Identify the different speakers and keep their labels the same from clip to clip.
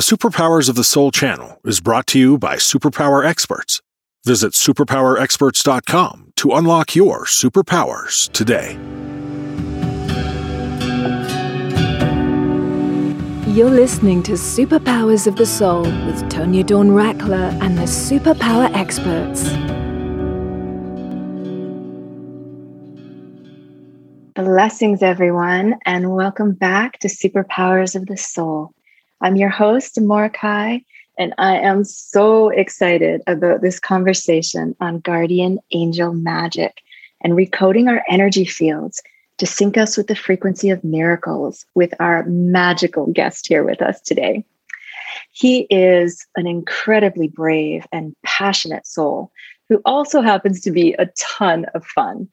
Speaker 1: The Superpowers of the Soul channel is brought to you by Superpower Experts. Visit superpowerexperts.com to unlock your superpowers today.
Speaker 2: You're listening to Superpowers of the Soul with Tonya Dawn Rackler and the Superpower Experts.
Speaker 3: Blessings, everyone, and welcome back to Superpowers of the Soul. I'm your host, Amorahki, and I am so excited about this conversation on guardian angel magic and recoding our energy fields to sync us with the frequency of miracles with our magical guest here with us today. He is an incredibly brave and passionate soul who also happens to be a ton of fun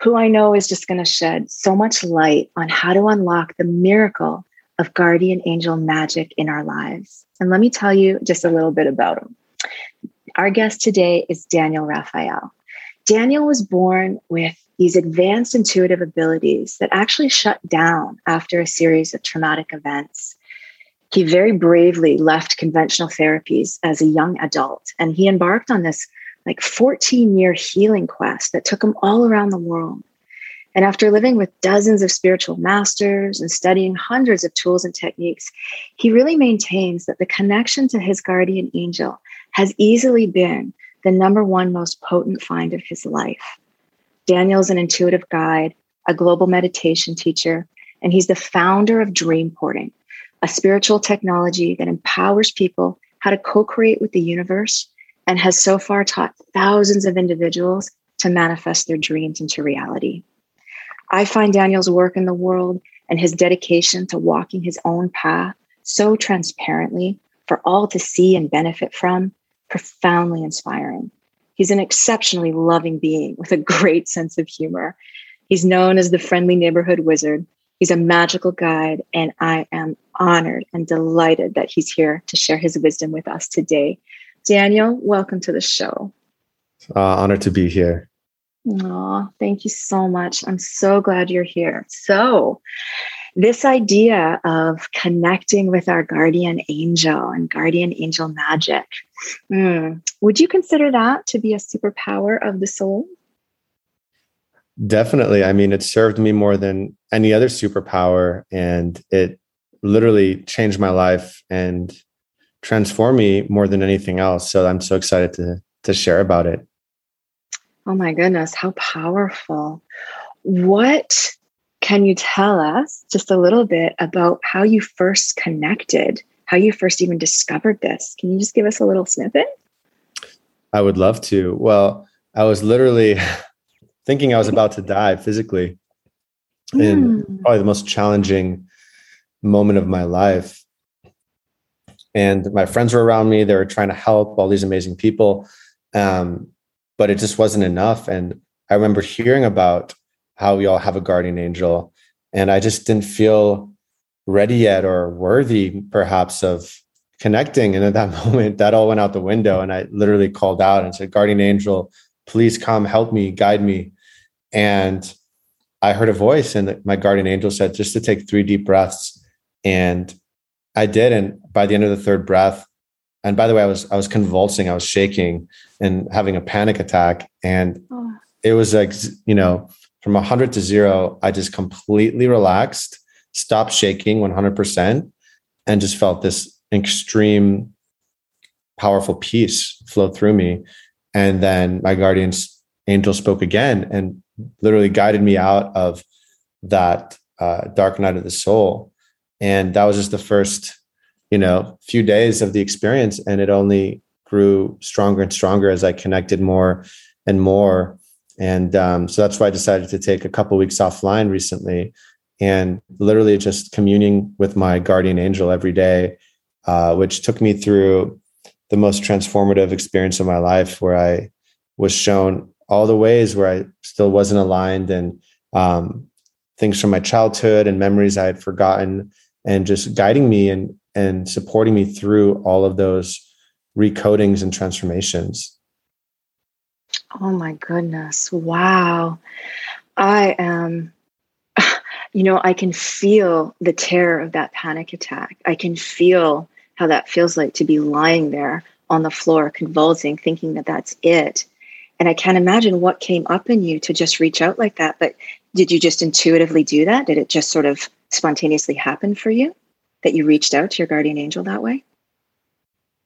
Speaker 3: who I know is just going to shed so much light on how to unlock the miracle of guardian angel magic in our lives. And let me tell you just a little bit about him. Our guest today is Daniel Raphael. Daniel was born with these advanced intuitive abilities that actually shut down after a series of traumatic events. He very bravely left conventional therapies as a young adult and he embarked on this like 14 year healing quest that took him all around the world. And after living with dozens of spiritual masters and studying hundreds of tools and techniques, he really maintains that the connection to his guardian angel has easily been the number one most potent find of his life. Daniel's an intuitive guide, a global meditation teacher, and he's the founder of Dreamporting, a spiritual technology that empowers people how to co create with the universe and has so far taught thousands of individuals to manifest their dreams into reality. I find Daniel's work in the world and his dedication to walking his own path so transparently for all to see and benefit from profoundly inspiring. He's an exceptionally loving being with a great sense of humor. He's known as the friendly neighborhood wizard. He's a magical guide, and I am honored and delighted that he's here to share his wisdom with us today. Daniel, welcome to the show.
Speaker 4: Uh, honored to be here.
Speaker 3: Oh, thank you so much. I'm so glad you're here. So, this idea of connecting with our guardian angel and guardian angel magic, mm, would you consider that to be a superpower of the soul?
Speaker 4: Definitely. I mean, it served me more than any other superpower, and it literally changed my life and transformed me more than anything else. So I'm so excited to to share about it.
Speaker 3: Oh my goodness, how powerful. What can you tell us just a little bit about how you first connected, how you first even discovered this? Can you just give us a little snippet?
Speaker 4: I would love to. Well, I was literally thinking I was about to die physically in mm. probably the most challenging moment of my life and my friends were around me they were trying to help all these amazing people um, but it just wasn't enough. And i remember hearing about how we all have a guardian angel and i just didn't feel ready yet or worthy perhaps of connecting. And at that moment that all went out the window and i literally called out and said guardian angel please come help me guide me. And i heard a voice and my guardian angel said just to take three deep breaths. And I did, and by the end of the third breath, and by the way, I was I was convulsing, I was shaking, and having a panic attack, and oh. it was like you know from hundred to zero, I just completely relaxed, stopped shaking one hundred percent, and just felt this extreme, powerful peace flow through me, and then my guardian's angel spoke again and literally guided me out of that uh, dark night of the soul. And that was just the first you know a few days of the experience and it only grew stronger and stronger as i connected more and more. And um, so that's why i decided to take a couple weeks offline recently and literally just communing with my guardian angel every day uh, which took me through the most transformative experience of my life where i was shown all the ways where i still wasn't aligned and um, things from my childhood and memories i had forgotten and just guiding me and and supporting me through all of those recodings and transformations.
Speaker 3: Oh my goodness. Wow. I am you know, I can feel the terror of that panic attack. I can feel how that feels like to be lying there on the floor, convulsing, thinking that that's it. And I can't imagine what came up in you to just reach out like that. But did you just intuitively do that? Did it just sort of spontaneously happen for you that you reached out to your guardian angel that way?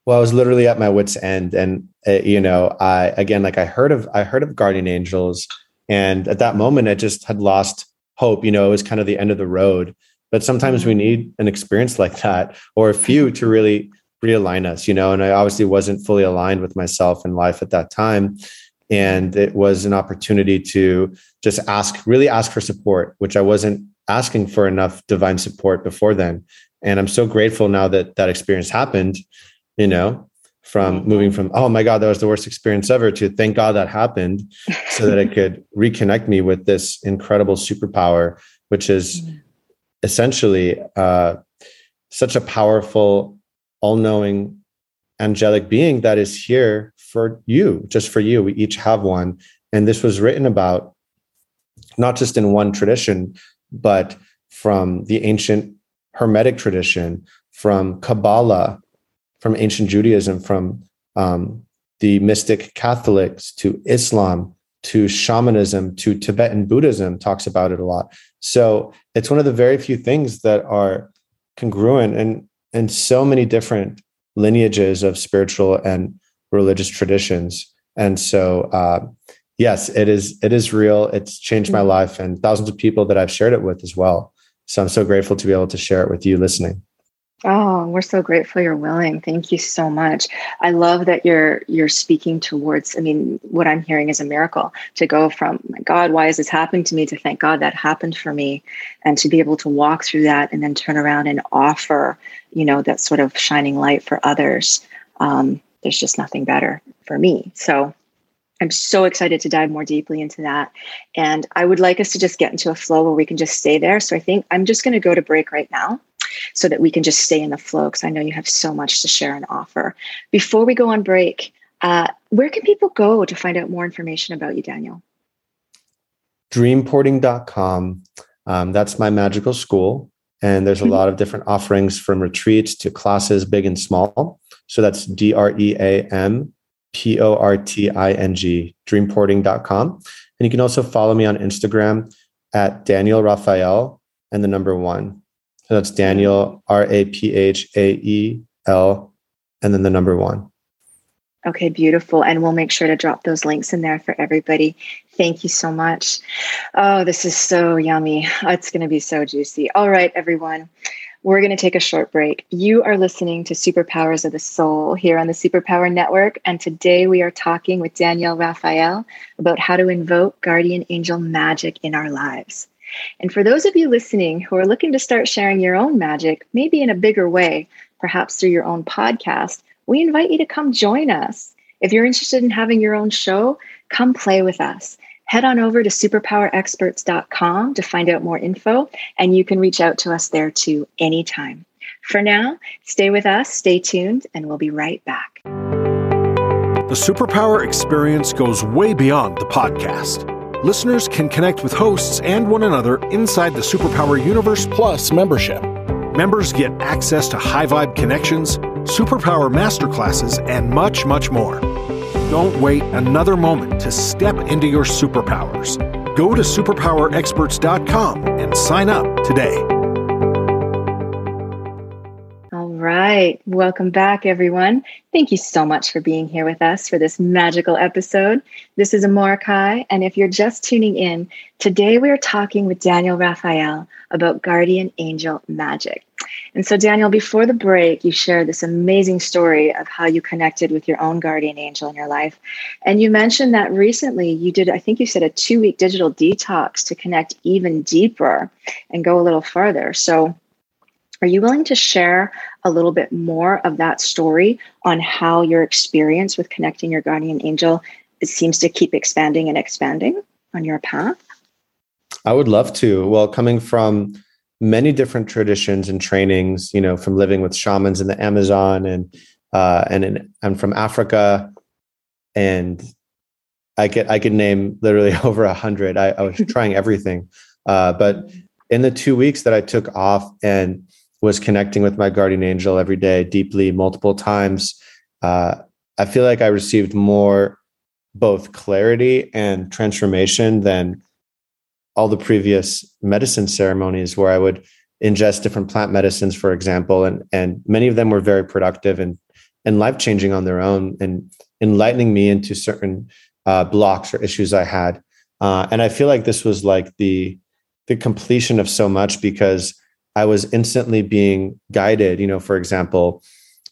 Speaker 4: Well, I was literally at my wits' end, and uh, you know, I again, like I heard of, I heard of guardian angels, and at that moment, I just had lost hope. You know, it was kind of the end of the road. But sometimes we need an experience like that, or a few, to really realign us. You know, and I obviously wasn't fully aligned with myself in life at that time, and it was an opportunity to just ask, really ask for support, which I wasn't asking for enough divine support before then. And I'm so grateful now that that experience happened you know, from mm-hmm. moving from, oh my God, that was the worst experience ever to thank God that happened so that it could reconnect me with this incredible superpower, which is mm-hmm. essentially uh, such a powerful, all knowing angelic being that is here for you, just for you. We each have one. And this was written about not just in one tradition, but from the ancient Hermetic tradition, from Kabbalah, from ancient Judaism, from um, the mystic Catholics to Islam to shamanism to Tibetan Buddhism talks about it a lot. So it's one of the very few things that are congruent and in so many different lineages of spiritual and religious traditions. And so, uh, yes, it is. It is real. It's changed my mm-hmm. life and thousands of people that I've shared it with as well. So I'm so grateful to be able to share it with you listening.
Speaker 3: Oh, we're so grateful you're willing. Thank you so much. I love that you're you're speaking towards. I mean, what I'm hearing is a miracle to go from my God, why is this happening to me? To thank God that happened for me, and to be able to walk through that and then turn around and offer, you know, that sort of shining light for others. Um, there's just nothing better for me. So I'm so excited to dive more deeply into that. And I would like us to just get into a flow where we can just stay there. So I think I'm just going to go to break right now so that we can just stay in the flow because I know you have so much to share and offer. Before we go on break, uh, where can people go to find out more information about you, Daniel?
Speaker 4: Dreamporting.com. Um, that's my magical school. And there's a mm-hmm. lot of different offerings from retreats to classes, big and small. So that's D R E A M P O R T I N G, dreamporting.com. And you can also follow me on Instagram at Daniel Raphael and the number one. So that's Daniel, R A P H A E L, and then the number one.
Speaker 3: Okay, beautiful. And we'll make sure to drop those links in there for everybody. Thank you so much. Oh, this is so yummy. Oh, it's going to be so juicy. All right, everyone. We're going to take a short break. You are listening to Superpowers of the Soul here on the Superpower Network. And today we are talking with Daniel Raphael about how to invoke guardian angel magic in our lives. And for those of you listening who are looking to start sharing your own magic, maybe in a bigger way, perhaps through your own podcast, we invite you to come join us. If you're interested in having your own show, come play with us. Head on over to superpowerexperts.com to find out more info, and you can reach out to us there too anytime. For now, stay with us, stay tuned, and we'll be right back.
Speaker 1: The Superpower experience goes way beyond the podcast listeners can connect with hosts and one another inside the Superpower Universe Plus membership. Members get access to high vibe connections, superpower masterclasses, and much, much more. Don't wait another moment to step into your superpowers. Go to superpowerexperts.com and sign up today.
Speaker 3: Right. Welcome back, everyone. Thank you so much for being here with us for this magical episode. This is Amorahki, and if you're just tuning in, today we are talking with Daniel Raphael about guardian angel magic. And so, Daniel, before the break, you shared this amazing story of how you connected with your own guardian angel in your life. And you mentioned that recently you did, I think you said, a two week digital detox to connect even deeper and go a little farther. So, are you willing to share a little bit more of that story on how your experience with connecting your guardian angel seems to keep expanding and expanding on your path?
Speaker 4: I would love to. Well, coming from many different traditions and trainings, you know, from living with shamans in the Amazon and uh, and in, I'm from Africa, and I could I could name literally over a hundred. I, I was trying everything, uh, but in the two weeks that I took off and was connecting with my guardian angel every day deeply multiple times. Uh, i feel like i received more both clarity and transformation than all the previous medicine ceremonies where i would ingest different plant medicines for example and and many of them were very productive and and life changing on their own and enlightening me into certain uh, blocks or issues i had. Uh, and i feel like this was like the the completion of so much because I was instantly being guided. You know, for example,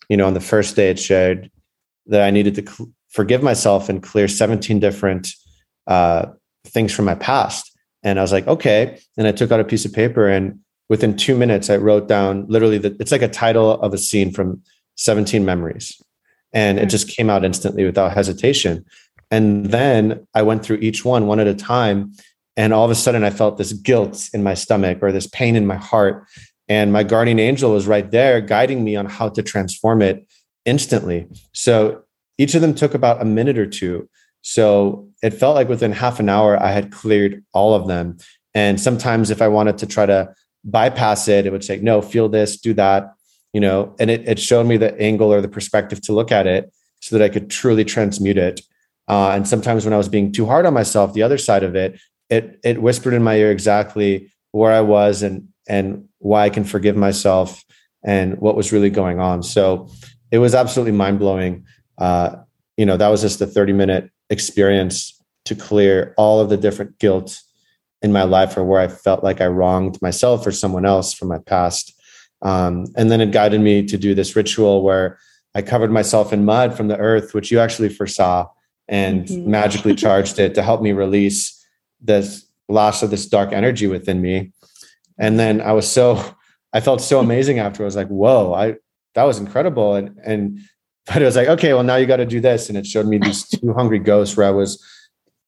Speaker 4: you know, on the first day it shared that I needed to cl- forgive myself and clear 17 different uh, things from my past. And I was like, okay. And I took out a piece of paper and within two minutes, I wrote down literally that it's like a title of a scene from 17 memories. And it just came out instantly without hesitation. And then I went through each one one at a time and all of a sudden, I felt this guilt in my stomach or this pain in my heart. And my guardian angel was right there guiding me on how to transform it instantly. So each of them took about a minute or two. So it felt like within half an hour, I had cleared all of them. And sometimes if I wanted to try to bypass it, it would say, no, feel this, do that, you know, and it, it showed me the angle or the perspective to look at it so that I could truly transmute it. Uh, and sometimes when I was being too hard on myself, the other side of it, it it whispered in my ear exactly where I was and and why I can forgive myself and what was really going on. So it was absolutely mind blowing. Uh, you know, that was just a 30 minute experience to clear all of the different guilt in my life or where I felt like I wronged myself or someone else from my past. Um, and then it guided me to do this ritual where I covered myself in mud from the earth, which you actually foresaw, and mm-hmm. magically charged it to help me release this loss of this dark energy within me. And then I was so, I felt so amazing after. I was like, whoa, I that was incredible. And and but it was like, okay, well, now you got to do this. And it showed me these two hungry ghosts where I was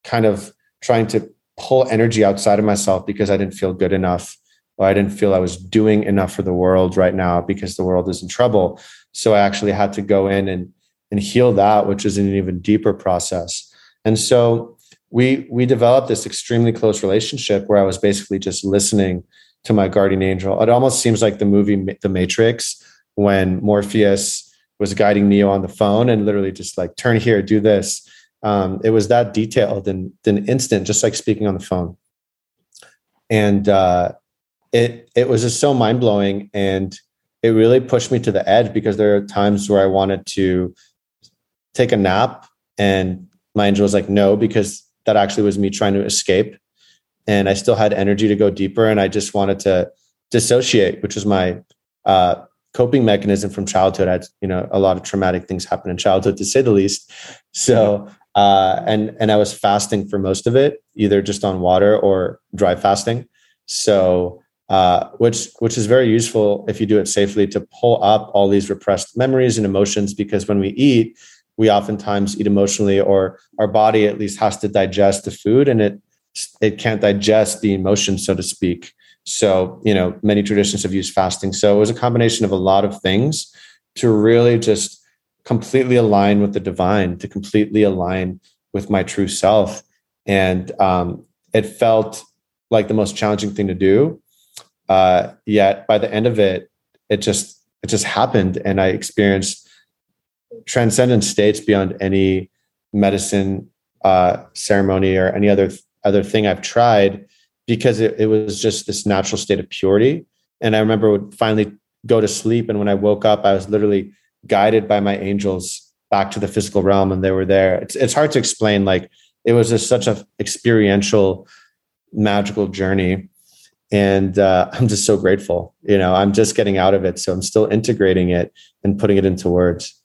Speaker 4: kind of trying to pull energy outside of myself because I didn't feel good enough or I didn't feel I was doing enough for the world right now because the world is in trouble. So I actually had to go in and and heal that, which is an even deeper process. And so we we developed this extremely close relationship where I was basically just listening to my guardian angel. It almost seems like the movie The Matrix when Morpheus was guiding Neo on the phone and literally just like turn here, do this. Um, it was that detailed and then instant, just like speaking on the phone. And uh, it it was just so mind blowing, and it really pushed me to the edge because there are times where I wanted to take a nap, and my angel was like, "No," because that actually was me trying to escape. And i still had energy to go deeper and i just wanted to dissociate which was my uh, coping mechanism from childhood. I had you know a lot of traumatic things happen in childhood to say the least. So uh, and and i was fasting for most of it either just on water or dry fasting. So uh, which which is very useful if you do it safely to pull up all these repressed memories and emotions because when we eat we oftentimes eat emotionally or our body at least has to digest the food and it it can't digest the emotion so to speak. So you know many traditions have used fasting. So it was a combination of a lot of things to really just completely align with the divine to completely align with my true self. And um, it felt like the most challenging thing to do uh, yet by the end of it it just it just happened and i experienced transcendent states beyond any medicine uh, ceremony or any other other thing I've tried because it, it was just this natural state of purity. And I remember would finally go to sleep, and when I woke up, I was literally guided by my angels back to the physical realm, and they were there. It's it's hard to explain. Like it was just such a experiential, magical journey, and uh, I'm just so grateful. You know, I'm just getting out of it, so I'm still integrating it and putting it into words.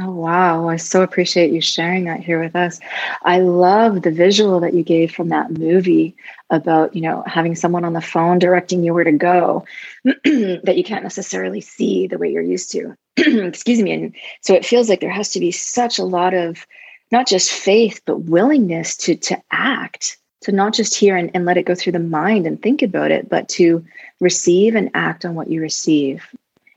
Speaker 3: Oh, wow. I so appreciate you sharing that here with us. I love the visual that you gave from that movie about, you know, having someone on the phone directing you where to go that you can't necessarily see the way you're used to. Excuse me. And so it feels like there has to be such a lot of not just faith, but willingness to, to act, to not just hear and, and let it go through the mind and think about it, but to receive and act on what you receive.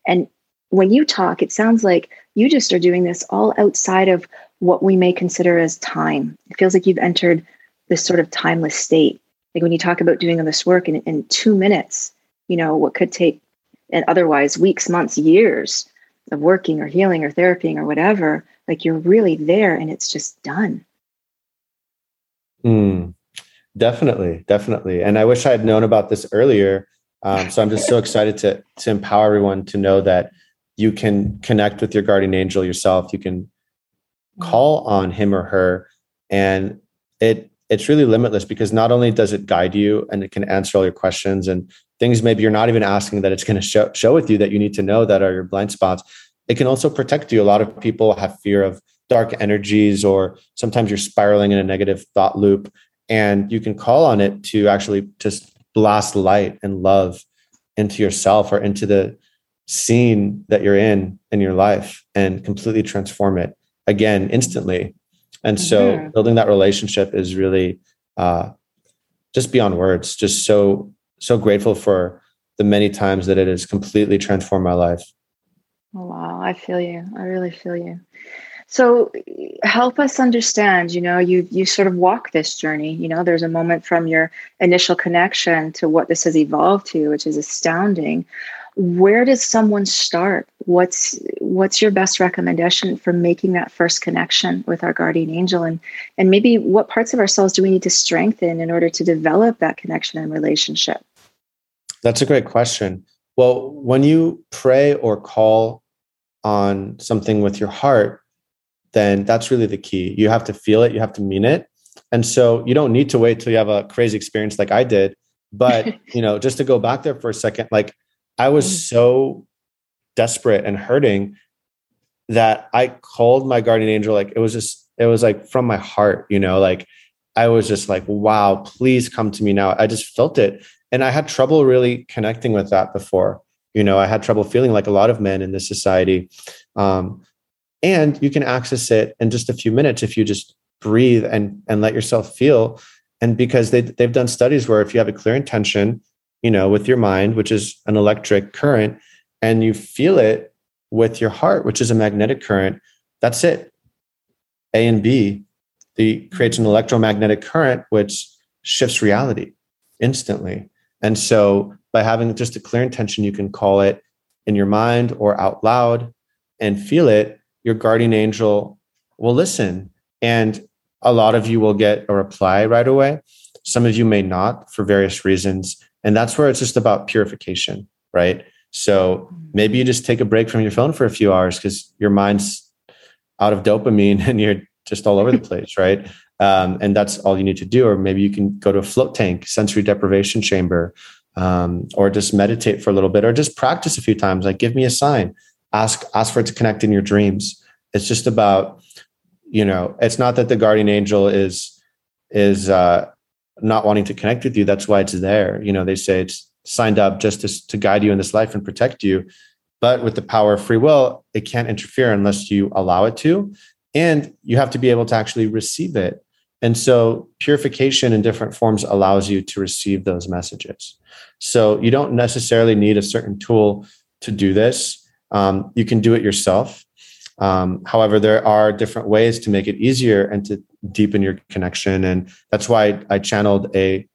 Speaker 3: And when you talk, it sounds like you just are doing this all outside of what we may consider as time. It feels like you've entered this sort of timeless state. Like when you talk about doing all this work in, in two minutes, you know, what could take and otherwise weeks, months, years of working or healing or therapying or whatever, like you're really there and it's just done.
Speaker 4: Mm, definitely, definitely. And I wish I had known about this earlier. Um, so I'm just so excited to to empower everyone to know that you can connect with your guardian angel yourself. You can call on him or her, and it it's really limitless because not only does it guide you and it can answer all your questions and things maybe you're not even asking that it's going to show, show with you that you need to know that are your blind spots it can also protect you a lot of people have fear of dark energies or sometimes you're spiraling in a negative thought loop and you can call on it to actually just blast light and love into yourself or into the scene that you're in in your life and completely transform it again instantly and so mm-hmm. building that relationship is really uh, just beyond words just so so grateful for the many times that it has completely transformed my life
Speaker 3: oh, wow i feel you i really feel you so help us understand, you know, you you sort of walk this journey. You know, there's a moment from your initial connection to what this has evolved to, which is astounding. Where does someone start? What's what's your best recommendation for making that first connection with our guardian angel and and maybe what parts of ourselves do we need to strengthen in order to develop that connection and relationship?
Speaker 4: That's a great question. Well, when you pray or call on something with your heart, then that's really the key. You have to feel it, you have to mean it. And so you don't need to wait till you have a crazy experience like I did. But, you know, just to go back there for a second, like I was mm. so desperate and hurting that I called my guardian angel. Like it was just, it was like from my heart, you know, like I was just like, wow, please come to me now. I just felt it. And I had trouble really connecting with that before. You know, I had trouble feeling like a lot of men in this society. Um, and you can access it in just a few minutes if you just breathe and and let yourself feel and because they they've done studies where if you have a clear intention you know with your mind which is an electric current and you feel it with your heart which is a magnetic current that's it a and b the creates an electromagnetic current which shifts reality instantly and so by having just a clear intention you can call it in your mind or out loud and feel it your guardian angel will listen. And a lot of you will get a reply right away. Some of you may not for various reasons. And that's where it's just about purification, right? So maybe you just take a break from your phone for a few hours because your mind's out of dopamine and you're just all over the place, right? Um, and that's all you need to do. Or maybe you can go to a float tank, sensory deprivation chamber, um, or just meditate for a little bit, or just practice a few times. Like, give me a sign ask ask for it to connect in your dreams it's just about you know it's not that the guardian angel is is uh not wanting to connect with you that's why it's there. You know they say it's signed up just to, to guide you in this life and protect you. But with the power of free will it can't interfere unless you allow it to and you have to be able to actually receive it. And so purification in different forms allows you to receive those messages. So you don't necessarily need a certain tool to do this. Um, you can do it yourself. Um, however, there are different ways to make it easier and to deepen your connection. And that's why I channeled a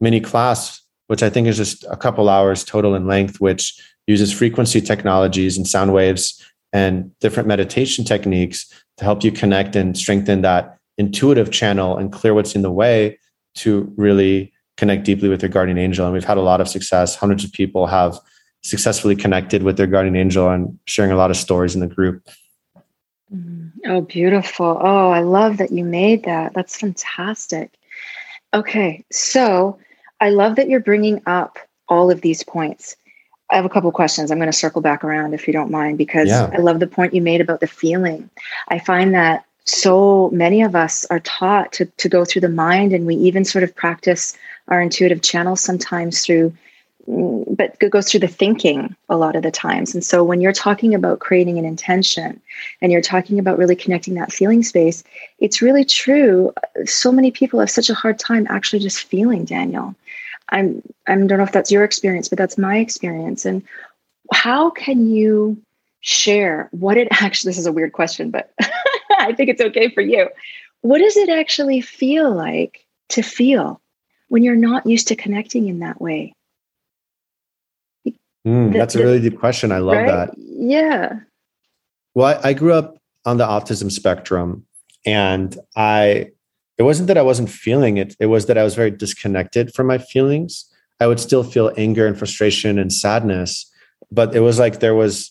Speaker 4: mini class, which I think is just a couple hours total in length, which uses frequency technologies and sound waves and different meditation techniques to help you connect and strengthen that intuitive channel and clear what's in the way to really connect deeply with your guardian angel. And we've had a lot of success. Hundreds of people have successfully connected with their guardian angel and sharing a lot of stories in the group.
Speaker 3: Mm-hmm. Oh, beautiful. Oh, I love that you made that. That's fantastic. Okay, so I love that you're bringing up all of these points. I have a couple questions. I'm going to circle back around if you don't mind, because yeah. I love the point you made about the feeling. I find that so many of us are taught to, to go through the mind, and we even sort of practice our intuitive channels sometimes through Mm, but it goes through the thinking a lot of the times. And so when you're talking about creating an intention and you're talking about really connecting that feeling space, it's really true. So many people have such a hard time actually just feeling, Daniel. I'm I don't know if that's your experience, but that's my experience. And how can you share what it actually this is a weird question, but I think it's okay for you. What does it actually feel like to feel when you're not used to connecting in that way?
Speaker 4: Mm, that's a really deep question. I love right? that.
Speaker 3: Yeah.
Speaker 4: Well, I, I grew up on the autism spectrum and I it wasn't that I wasn't feeling it, it was that I was very disconnected from my feelings. I would still feel anger and frustration and sadness, but it was like there was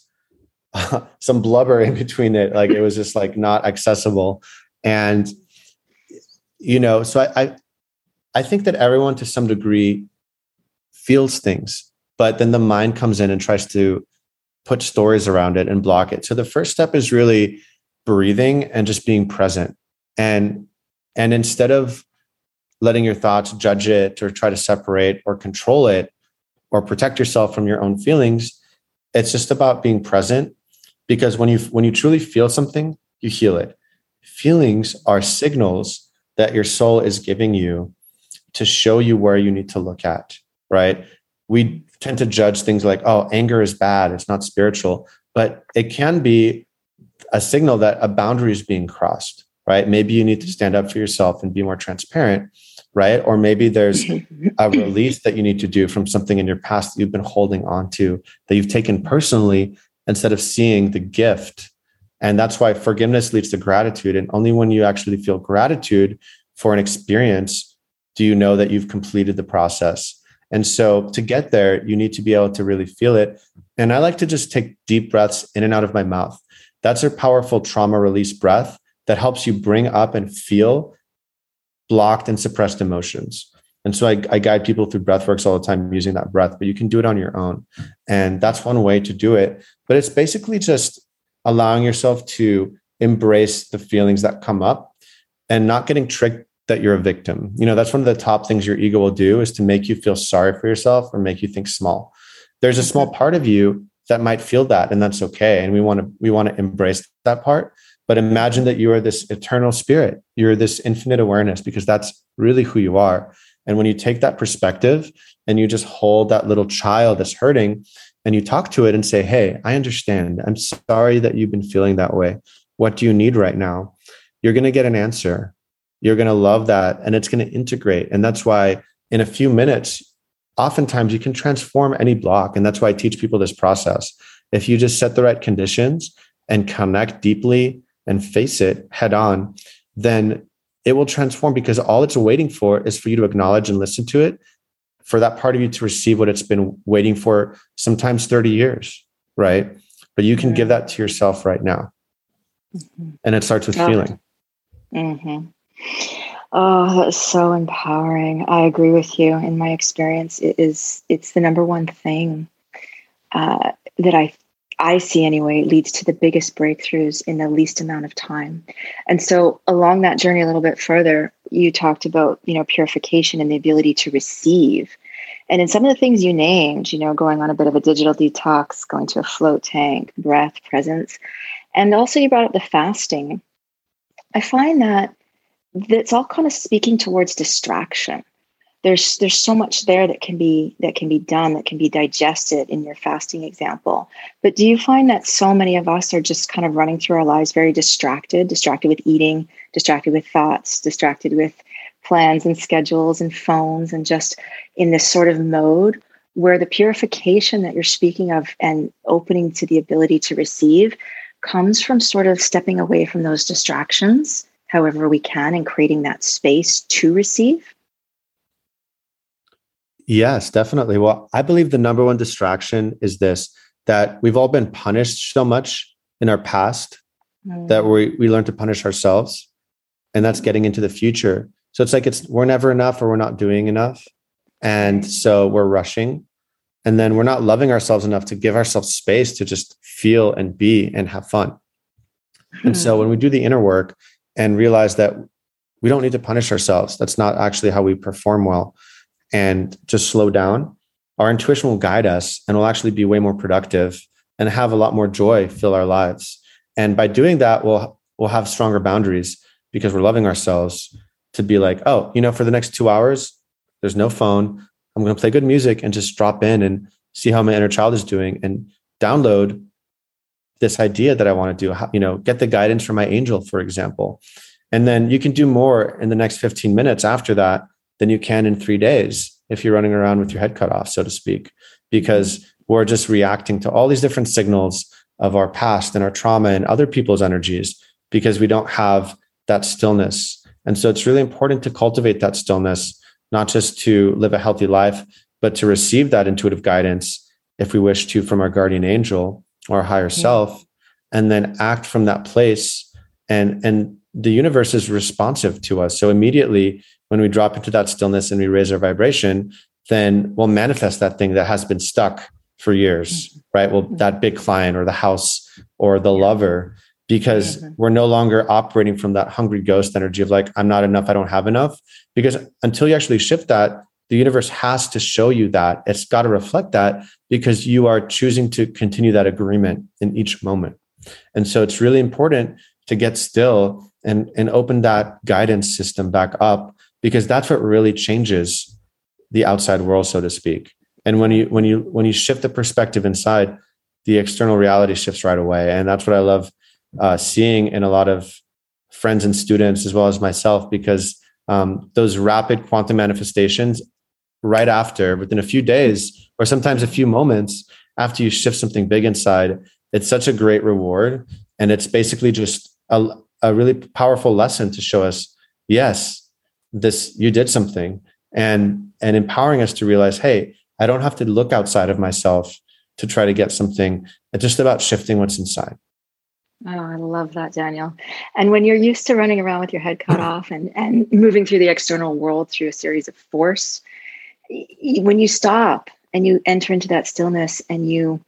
Speaker 4: some blubber in between it. Like it was just like not accessible. And you know, so I, I I think that everyone to some degree feels things, but then the mind comes in and tries to put stories around it and block it. So the first step is really breathing and just being present. And and instead of letting your thoughts judge it or try to separate or control it or protect yourself from your own feelings, it's just about being present because when you when you truly feel something, you heal it. Feelings are signals that your soul is giving you to show you where you need to look at, right? We tend to judge things like, oh, anger is bad, it's not spiritual, but it can be a signal that a boundary is being crossed, right? Maybe you need to stand up for yourself and be more transparent, right? Or maybe there's a release that you need to do from something in your past that you've been holding on to that you've taken personally instead of seeing the gift. And that's why forgiveness leads to gratitude. And only when you actually feel gratitude for an experience do you know that you've completed the process. And so to get there, you need to be able to really feel it. And I like to just take deep breaths in and out of my mouth. That's a powerful trauma release breath that helps you bring up and feel blocked and suppressed emotions. And so I, I guide people through breath works all the time using that breath, but you can do it on your own. And that's one way to do it. But it's basically just allowing yourself to embrace the feelings that come up and not getting tricked that you're a victim. You know, that's one of the top things your ego will do is to make you feel sorry for yourself or make you think small. There's a small part of you that might feel that and that's okay and we want to we want to embrace that part. But imagine that you are this eternal spirit. You're this infinite awareness because that's really who you are. And when you take that perspective and you just hold that little child that's hurting and you talk to it and say, Hey, I understand. I'm sorry that you've been feeling that way. What do you need right now? You're going to get an answer you're going to love that and it's going to integrate. And that's why in a few minutes, oftentimes you can transform any block. And that's why I teach people this process. If you just set the right conditions and connect deeply and face it head on, then it will transform because all it's waiting for is for you to acknowledge and listen to it, for that part of you to receive what it's been waiting for, sometimes 30 years, right? But you can give that to yourself right now. Mm-hmm. And it starts with feeling.
Speaker 3: Mm-hmm. Oh, that's so empowering. I agree with you. In my experience, it is it's the number one thing uh, that I I see anyway leads to the biggest breakthroughs in the least amount of time. And so along that journey a little bit further, you talked about, you know, purification and the ability to receive. And in some of the things you named, you know, going on a bit of a digital detox, going to a float tank, breath, presence, and also you brought up the fasting. I find that that's all kind of speaking towards distraction. There's there's so much there that can be that can be done that can be digested in your fasting example. But do you find that so many of us are just kind of running through our lives very distracted distracted with eating distracted with thoughts distracted with plans and schedules and phones and just in this sort of mode where the purification that you're speaking of and opening to the ability to receive comes from sort of stepping away from those distractions however we can and creating that space to receive?
Speaker 4: Yes, definitely. Well, I believe the number one distraction is this that we've all been punished so much in our past mm. that we we learn to punish ourselves and that's mm. getting into the future. So it's like it's we're never enough or we're not doing enough. And mm. so we're rushing and then we're not loving ourselves enough to give ourselves space to just feel and be and have fun. And so hmm. when we do the inner work, and realize that we don't need to punish ourselves. That's not actually how we perform well. And just slow down. Our intuition will guide us and we'll actually be way more productive and have a lot more joy fill our lives. And by doing that, we'll we'll have stronger boundaries because we're loving ourselves to be like, oh, you know, for the next two hours, there's no phone. I'm going to play good music and just drop in and see how my inner child is doing and download this idea that I want to do, you know, get the guidance from my angel, for example. And then you can do more in the next 15 minutes after that than you can in three days if you're running around with your head cut off, so to speak, because we're just reacting to all these different signals of our past and our trauma and other people's energies because we don't have that stillness. And so it's really important to cultivate that stillness, not just to live a healthy life, but to receive that intuitive guidance if we wish to from our guardian angel or our higher self and then act from that place and and the universe is responsive to us so immediately when we drop into that stillness and we raise our vibration then we'll manifest that thing that has been stuck for years mm-hmm. right well mm-hmm. that big client or the house or the lover because mm-hmm. we're no longer operating from that hungry ghost energy of like i'm not enough i don't have enough because until you actually shift that the universe has to show you that. It's got to reflect that because you are choosing to continue that agreement in each moment. And so it's really important to get still and and open that guidance system back up because that's what really changes the outside world so to speak. And when you when you when you shift the perspective inside the external reality shifts right away. And that's what i love uh, seeing in a lot of friends and students as well as myself because um, those rapid quantum manifestations right after within a few days or sometimes a few moments after you shift something big inside it's such a great reward. And it's basically just a, a really powerful lesson to show us yes this you did something and and empowering us to realize hey i don't have to look outside of myself to try to get something. It's just about shifting what's inside.
Speaker 3: Oh, I love that, Daniel. And when you're used to running around with your head cut off and, and moving through the external world through a series of force, when you stop and you enter into that stillness and you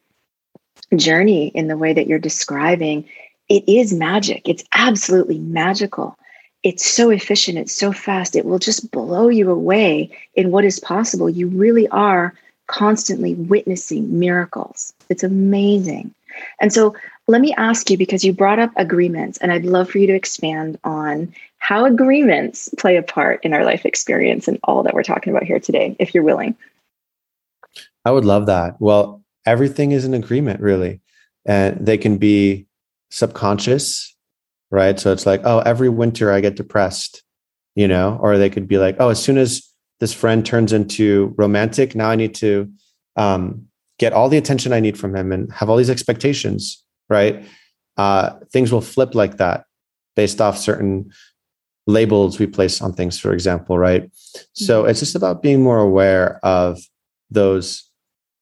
Speaker 3: journey in the way that you're describing, it is magic. It's absolutely magical. It's so efficient, it's so fast. It will just blow you away in what is possible. You really are constantly witnessing miracles. It's amazing. And so let me ask you because you brought up agreements, and I'd love for you to expand on how agreements play a part in our life experience and all that we're talking about here today, if you're willing.
Speaker 4: I would love that. Well, everything is an agreement, really. And they can be subconscious, right? So it's like, oh, every winter I get depressed, you know, or they could be like, oh, as soon as this friend turns into romantic, now I need to um, get all the attention I need from him and have all these expectations, right? Uh, things will flip like that based off certain labels we place on things, for example, right? So mm-hmm. it's just about being more aware of those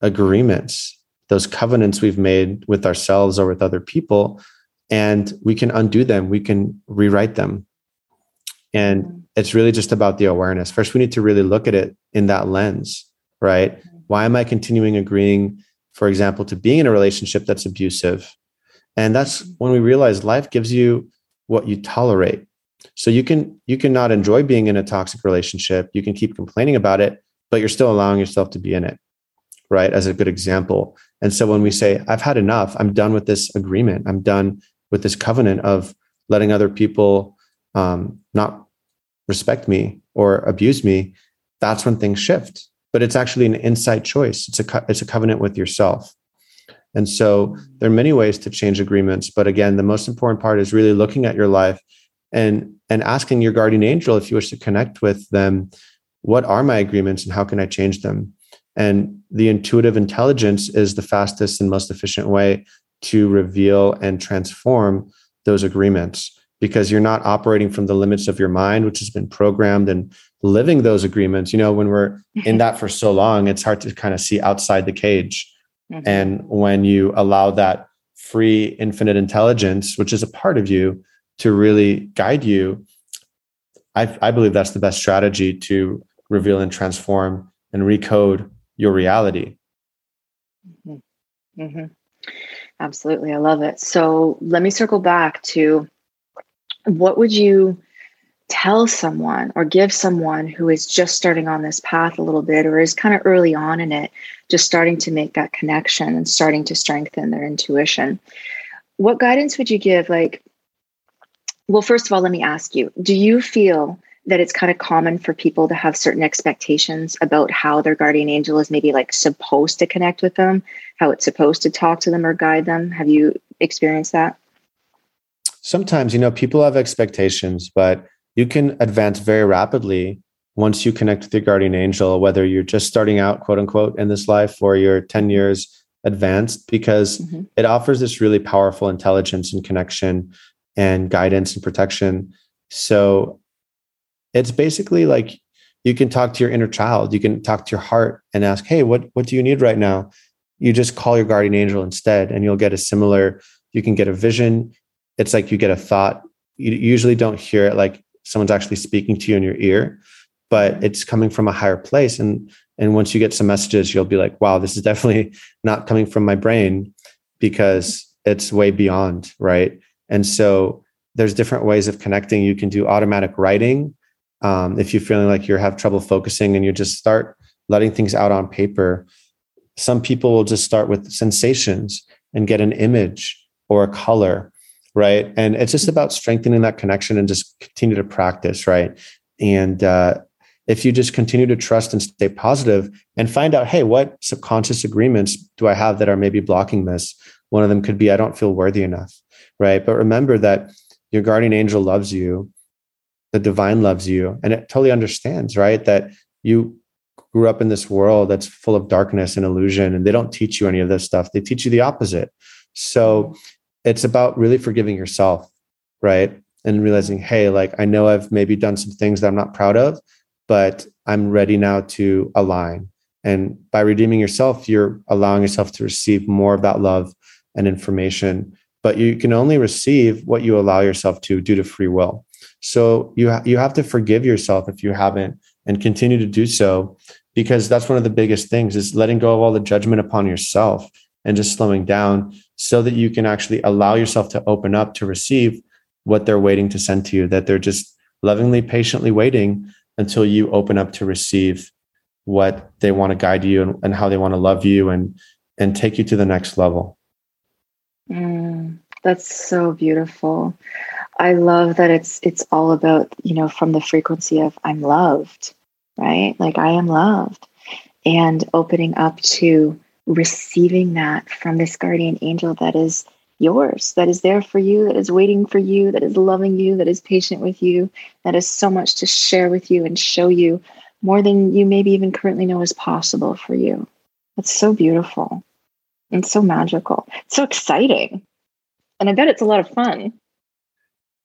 Speaker 4: agreements, those covenants we've made with ourselves or with other people, and we can undo them, we can rewrite them. And mm-hmm. it's really just about the awareness. First, we need to really look at it in that lens, right? Why am I continuing agreeing, for example, to being in a relationship that's abusive? And that's when we realize life gives you what you tolerate. So you can you can not enjoy being in a toxic relationship. You can keep complaining about it but you're still allowing yourself to be in it right as a good example. And so when we say i've had enough. I'm done with this agreement. I'm done with this covenant of letting other people um, not respect me or abuse me that's when things shift but it's actually an inside choice. It's a it's a covenant with yourself. And so there are many ways to change agreements but again the most important part is really looking at your life and and asking your guardian angel if you wish to connect with them. What are my agreements and how can i change them? And the intuitive intelligence is the fastest and most efficient way to reveal and transform those agreements because you're not operating from the limits of your mind which has been programmed and living those agreements you know when we're in that for so long it's hard to kind of see outside the cage mm-hmm. and when you allow that free infinite intelligence which is a part of you to really guide you, I, I believe that's the best strategy to reveal and transform and recode your reality.
Speaker 3: Mm-hmm. Mm-hmm. Absolutely. I love it. So let me circle back to what would you tell someone or give someone who is just starting on this path a little bit or is kind of early on in it, just starting to make that connection and starting to strengthen their intuition? What guidance would you give? Like, well, first of all, let me ask you do you feel that it's kind of common for people to have certain expectations about how their guardian angel is maybe like supposed to connect with them, how it's supposed to talk to them or guide them? Have you experienced that?
Speaker 4: Sometimes, you know, people have expectations, but you can advance very rapidly once you connect with your guardian angel, whether you're just starting out, quote unquote, in this life or you're 10 years advanced because mm-hmm. it offers this really powerful intelligence and connection and guidance and protection. So it's basically like you can talk to your inner child, you can talk to your heart and ask, "Hey, what what do you need right now?" You just call your guardian angel instead and you'll get a similar you can get a vision. It's like you get a thought. You usually don't hear it like someone's actually speaking to you in your ear, but it's coming from a higher place. And and once you get some messages you'll be like wow this is definitely not coming from my brain because it's way beyond right? And so there's different ways of connecting. You can do automatic writing um, if you're feeling like you have trouble focusing and you just start letting things out on paper. Some people will just start with sensations and get an image or a color right and it's just about strengthening that connection and just continue to practice right and uh, if you just continue to trust and stay positive and find out, hey, what subconscious agreements do I have that are maybe blocking this? One of them could be, I don't feel worthy enough, right? But remember that your guardian angel loves you, the divine loves you, and it totally understands, right? That you grew up in this world that's full of darkness and illusion, and they don't teach you any of this stuff. They teach you the opposite. So it's about really forgiving yourself, right? And realizing, hey, like I know I've maybe done some things that I'm not proud of, but I'm ready now to align. And by redeeming yourself, you're allowing yourself to receive more of that love and information. But you can only receive what you allow yourself to due to free will. So you ha- you have to forgive yourself if you haven't, and continue to do so, because that's one of the biggest things is letting go of all the judgment upon yourself and just slowing down, so that you can actually allow yourself to open up to receive what they're waiting to send to you. That they're just lovingly, patiently waiting until you open up to receive what they want to guide you and, and how they want to love you and and take you to the next level.
Speaker 3: Mm, that's so beautiful. I love that it's it's all about you know from the frequency of i'm loved right? Like i am loved. And opening up to receiving that from this guardian angel that is yours, that is there for you, that is waiting for you, that is loving you, that is patient with you, that has so much to share with you and show you more than you maybe even currently know is possible for you. It's so beautiful and so magical. It's so exciting. And I bet it's a lot of fun.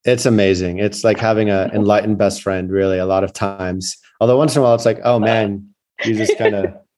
Speaker 4: It's amazing. It's like having an enlightened best friend, really, a lot of times. Although once in a while it's like, oh man, you just kind of,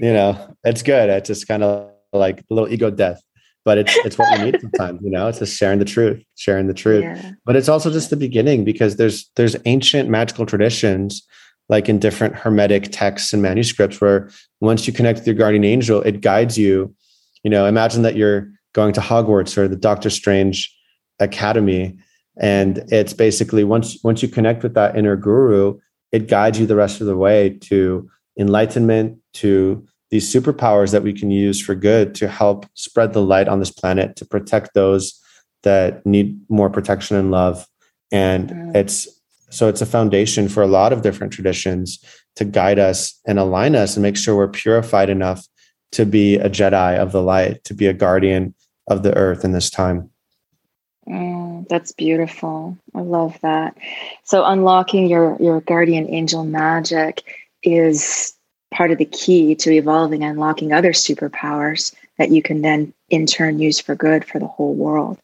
Speaker 4: you know, it's good. It's just kind of like a little ego death but it's it's what we need sometimes you know it's just sharing the truth sharing the truth yeah. but it's also just the beginning because there's there's ancient magical traditions like in different hermetic texts and manuscripts where once you connect with your guardian angel it guides you you know imagine that you're going to hogwarts or the doctor strange academy and it's basically once once you connect with that inner guru it guides you the rest of the way to enlightenment to these superpowers that we can use for good to help spread the light on this planet to protect those that need more protection and love. And mm. it's so it's a foundation for a lot of different traditions to guide us and align us and make sure we're purified enough to be a jedi of the light to be a guardian of the earth in this time.
Speaker 3: Mm, that's beautiful. I love that. So unlocking your your guardian angel magic is part of the key to evolving and unlocking other superpowers that you can then in turn use for good for the whole world.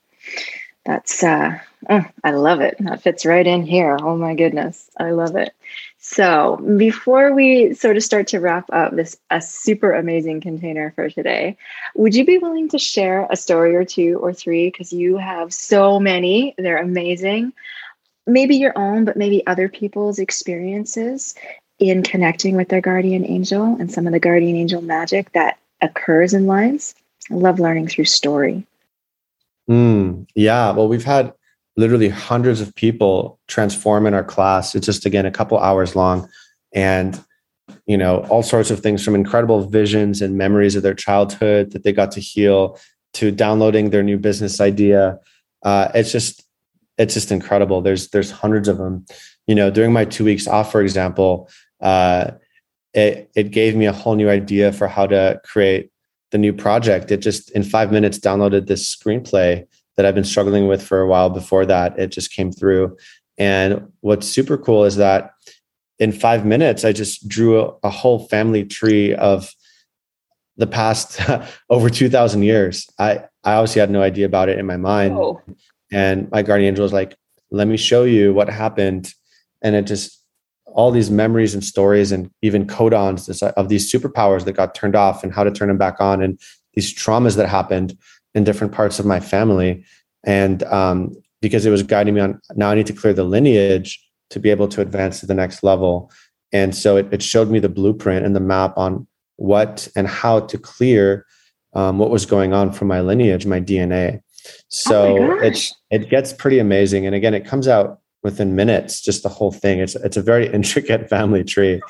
Speaker 3: That's uh oh, I love it. That fits right in here. Oh my goodness. I love it. So, before we sort of start to wrap up this a super amazing container for today, would you be willing to share a story or two or three because you have so many. They're amazing. Maybe your own, but maybe other people's experiences in connecting with their guardian angel and some of the guardian angel magic that occurs in lives. I love learning through story.
Speaker 4: Mm, yeah. Well, we've had literally hundreds of people transform in our class. It's just, again, a couple hours long. And, you know, all sorts of things from incredible visions and memories of their childhood that they got to heal to downloading their new business idea. Uh, it's just, it's just incredible. There's, there's hundreds of them. You know, during my two weeks off, for example, uh, it it gave me a whole new idea for how to create the new project. It just in five minutes downloaded this screenplay that I've been struggling with for a while. Before that, it just came through. And what's super cool is that in five minutes, I just drew a, a whole family tree of the past over 2000 years. I, I obviously had no idea about it in my mind. Oh. And my guardian angel was like, let me show you what happened. And it just, all these memories and stories and even codons of these superpowers that got turned off and how to turn them back on and these traumas that happened in different parts of my family. And um, because it was guiding me on now I need to clear the lineage to be able to advance to the next level. And so it, it showed me the blueprint and the map on what and how to clear um, what was going on from my lineage, my DNA. So oh it it gets pretty amazing, and again, it comes out within minutes. Just the whole thing. It's it's a very intricate family tree,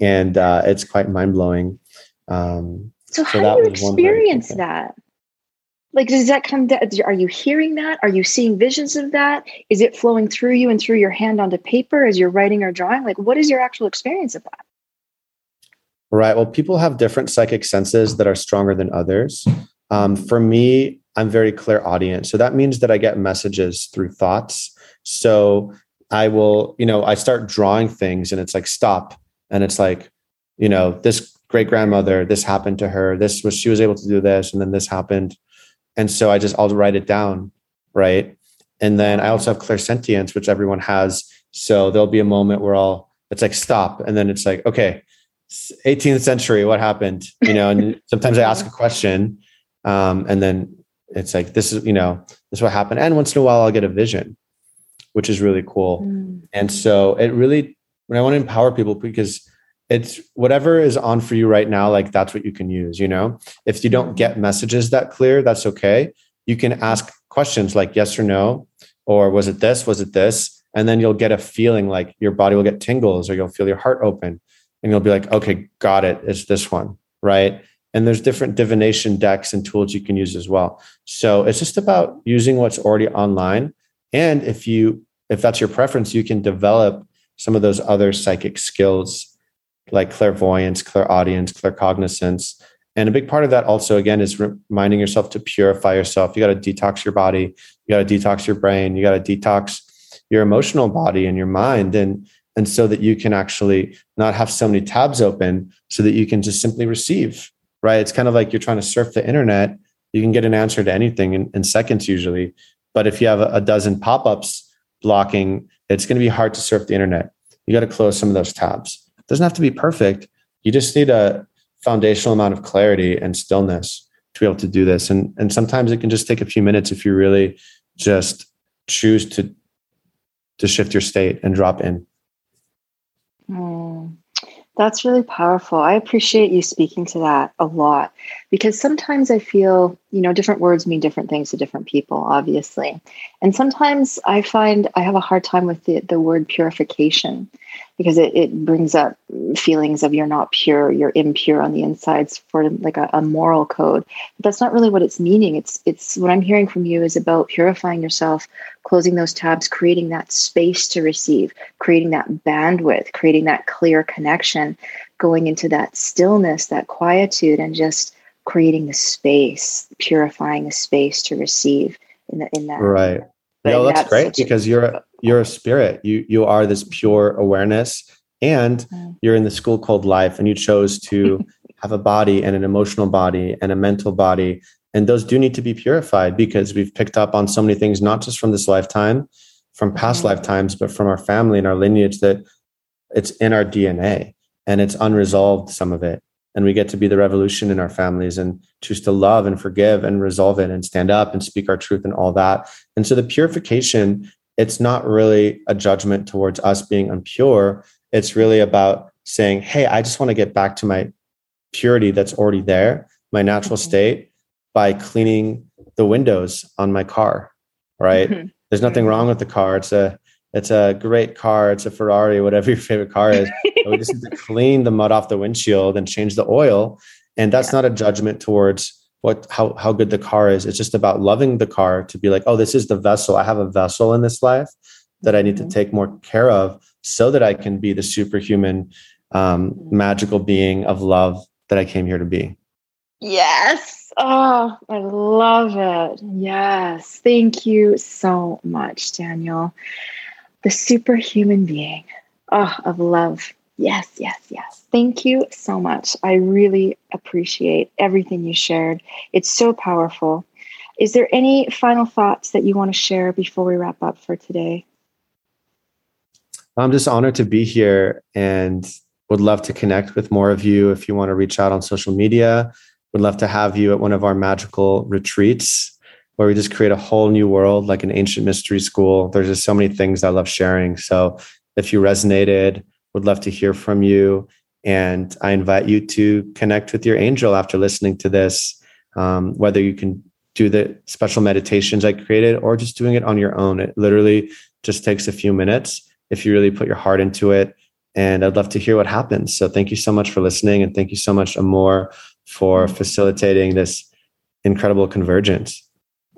Speaker 4: and uh, it's quite mind blowing.
Speaker 3: Um, so, so how do you experience that? Like, does that come? down? are you hearing that? Are you seeing visions of that? Is it flowing through you and through your hand onto paper as you're writing or drawing? Like, what is your actual experience of that?
Speaker 4: Right. Well, people have different psychic senses that are stronger than others. Um, for me, I'm very clairaudient. So that means that I get messages through thoughts. So I will, you know, I start drawing things and it's like, stop. And it's like, you know, this great grandmother, this happened to her. This was, she was able to do this. And then this happened. And so I just, I'll write it down. Right. And then I also have clairsentience, which everyone has. So there'll be a moment where I'll, it's like, stop. And then it's like, okay, 18th century what happened you know and sometimes i ask a question um, and then it's like this is you know this is what happened and once in a while i'll get a vision which is really cool mm. and so it really when i want to empower people because it's whatever is on for you right now like that's what you can use you know if you don't get messages that clear that's okay you can ask questions like yes or no or was it this was it this and then you'll get a feeling like your body will get tingles or you'll feel your heart open and you'll be like, okay, got it. It's this one, right? And there's different divination decks and tools you can use as well. So it's just about using what's already online. And if you, if that's your preference, you can develop some of those other psychic skills like clairvoyance, clairaudience, claircognizance. And a big part of that also, again, is reminding yourself to purify yourself. You got to detox your body. You got to detox your brain. You got to detox your emotional body and your mind. And and so that you can actually not have so many tabs open so that you can just simply receive right it's kind of like you're trying to surf the internet you can get an answer to anything in, in seconds usually but if you have a, dozen pop-ups blocking it's going to be hard to surf the internet. You got to close some of those tabs. It doesn't have to be perfect. You just need a foundational amount of clarity and stillness to be able to do this. And and sometimes it can just take a few minutes if you really just choose to to shift your state and drop in.
Speaker 3: Mm, that's really powerful. I appreciate you speaking to that a lot because sometimes I feel, you know, different words mean different things to different people, obviously. And sometimes I find I have a hard time with the, the word purification because it, it brings up feelings of you're not pure, you're impure on the insides for like a, a moral code. But that's not really what it's meaning. It's it's what I'm hearing from you is about purifying yourself, closing those tabs, creating that space to receive, creating that bandwidth, creating that clear connection, going into that stillness, that quietude, and just creating the space, purifying the space to receive in the in that
Speaker 4: right. No, that's great because you're a, you're a spirit. You you are this pure awareness, and mm. you're in the school called life, and you chose to have a body and an emotional body and a mental body, and those do need to be purified because we've picked up on so many things, not just from this lifetime, from past mm. lifetimes, but from our family and our lineage that it's in our DNA and it's unresolved. Some of it, and we get to be the revolution in our families and choose to love and forgive and resolve it and stand up and speak our truth and all that and so the purification it's not really a judgment towards us being impure it's really about saying hey i just want to get back to my purity that's already there my natural mm-hmm. state by cleaning the windows on my car right mm-hmm. there's nothing wrong with the car it's a it's a great car. It's a Ferrari, whatever your favorite car is. We just need to clean the mud off the windshield and change the oil. And that's yeah. not a judgment towards what how how good the car is. It's just about loving the car to be like, oh, this is the vessel. I have a vessel in this life that I need mm-hmm. to take more care of so that I can be the superhuman, um, magical being of love that I came here to be.
Speaker 3: Yes. Oh, I love it. Yes. Thank you so much, Daniel the superhuman being oh, of love. Yes, yes, yes. Thank you so much. I really appreciate everything you shared. It's so powerful. Is there any final thoughts that you want to share before we wrap up for today?
Speaker 4: I'm just honored to be here and would love to connect with more of you. If you want to reach out on social media, would love to have you at one of our magical retreats where we just create a whole new world like an ancient mystery school. There's just so many things I love sharing. So if you resonated, would love to hear from you. And I invite you to connect with your angel after listening to this, um, whether you can do the special meditations I created or just doing it on your own. It literally just takes a few minutes if you really put your heart into it. And I'd love to hear what happens. So thank you so much for listening. And thank you so much, Amor, for facilitating this incredible convergence.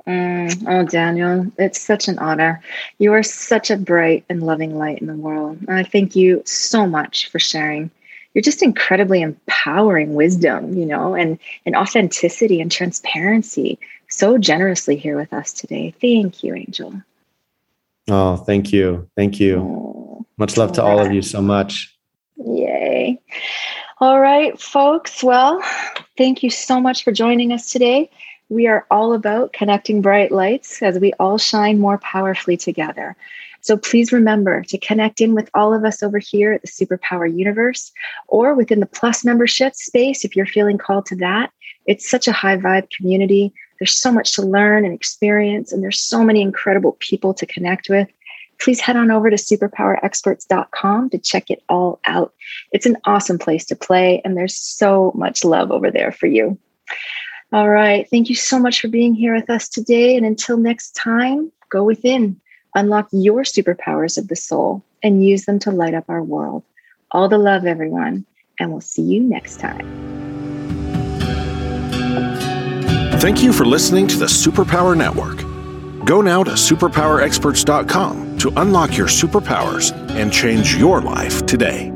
Speaker 3: Mm, oh, Daniel, it's such an honor. You are such a bright and loving light in the world. I thank you so much for sharing. You're just incredibly empowering wisdom, you know, and, and authenticity and transparency so generously here with us today. Thank you, Angel.
Speaker 4: Oh, thank you. Thank you. Oh, much love to all of you so much.
Speaker 3: Yay. All right, folks. Well, thank you so much for joining us today. We are all about connecting bright lights as we all shine more powerfully together. So please remember to connect in with all of us over here at the Superpower Universe or within the Plus membership space if you're feeling called to that. It's such a high vibe community. There's so much to learn and experience, and there's so many incredible people to connect with. Please head on over to superpowerexperts.com to check it all out. It's an awesome place to play, and there's so much love over there for you. All right. Thank you so much for being here with us today. And until next time, go within, unlock your superpowers of the soul, and use them to light up our world. All the love, everyone. And we'll see you next time.
Speaker 1: Thank you for listening to the Superpower Network. Go now to superpowerexperts.com to unlock your superpowers and change your life today.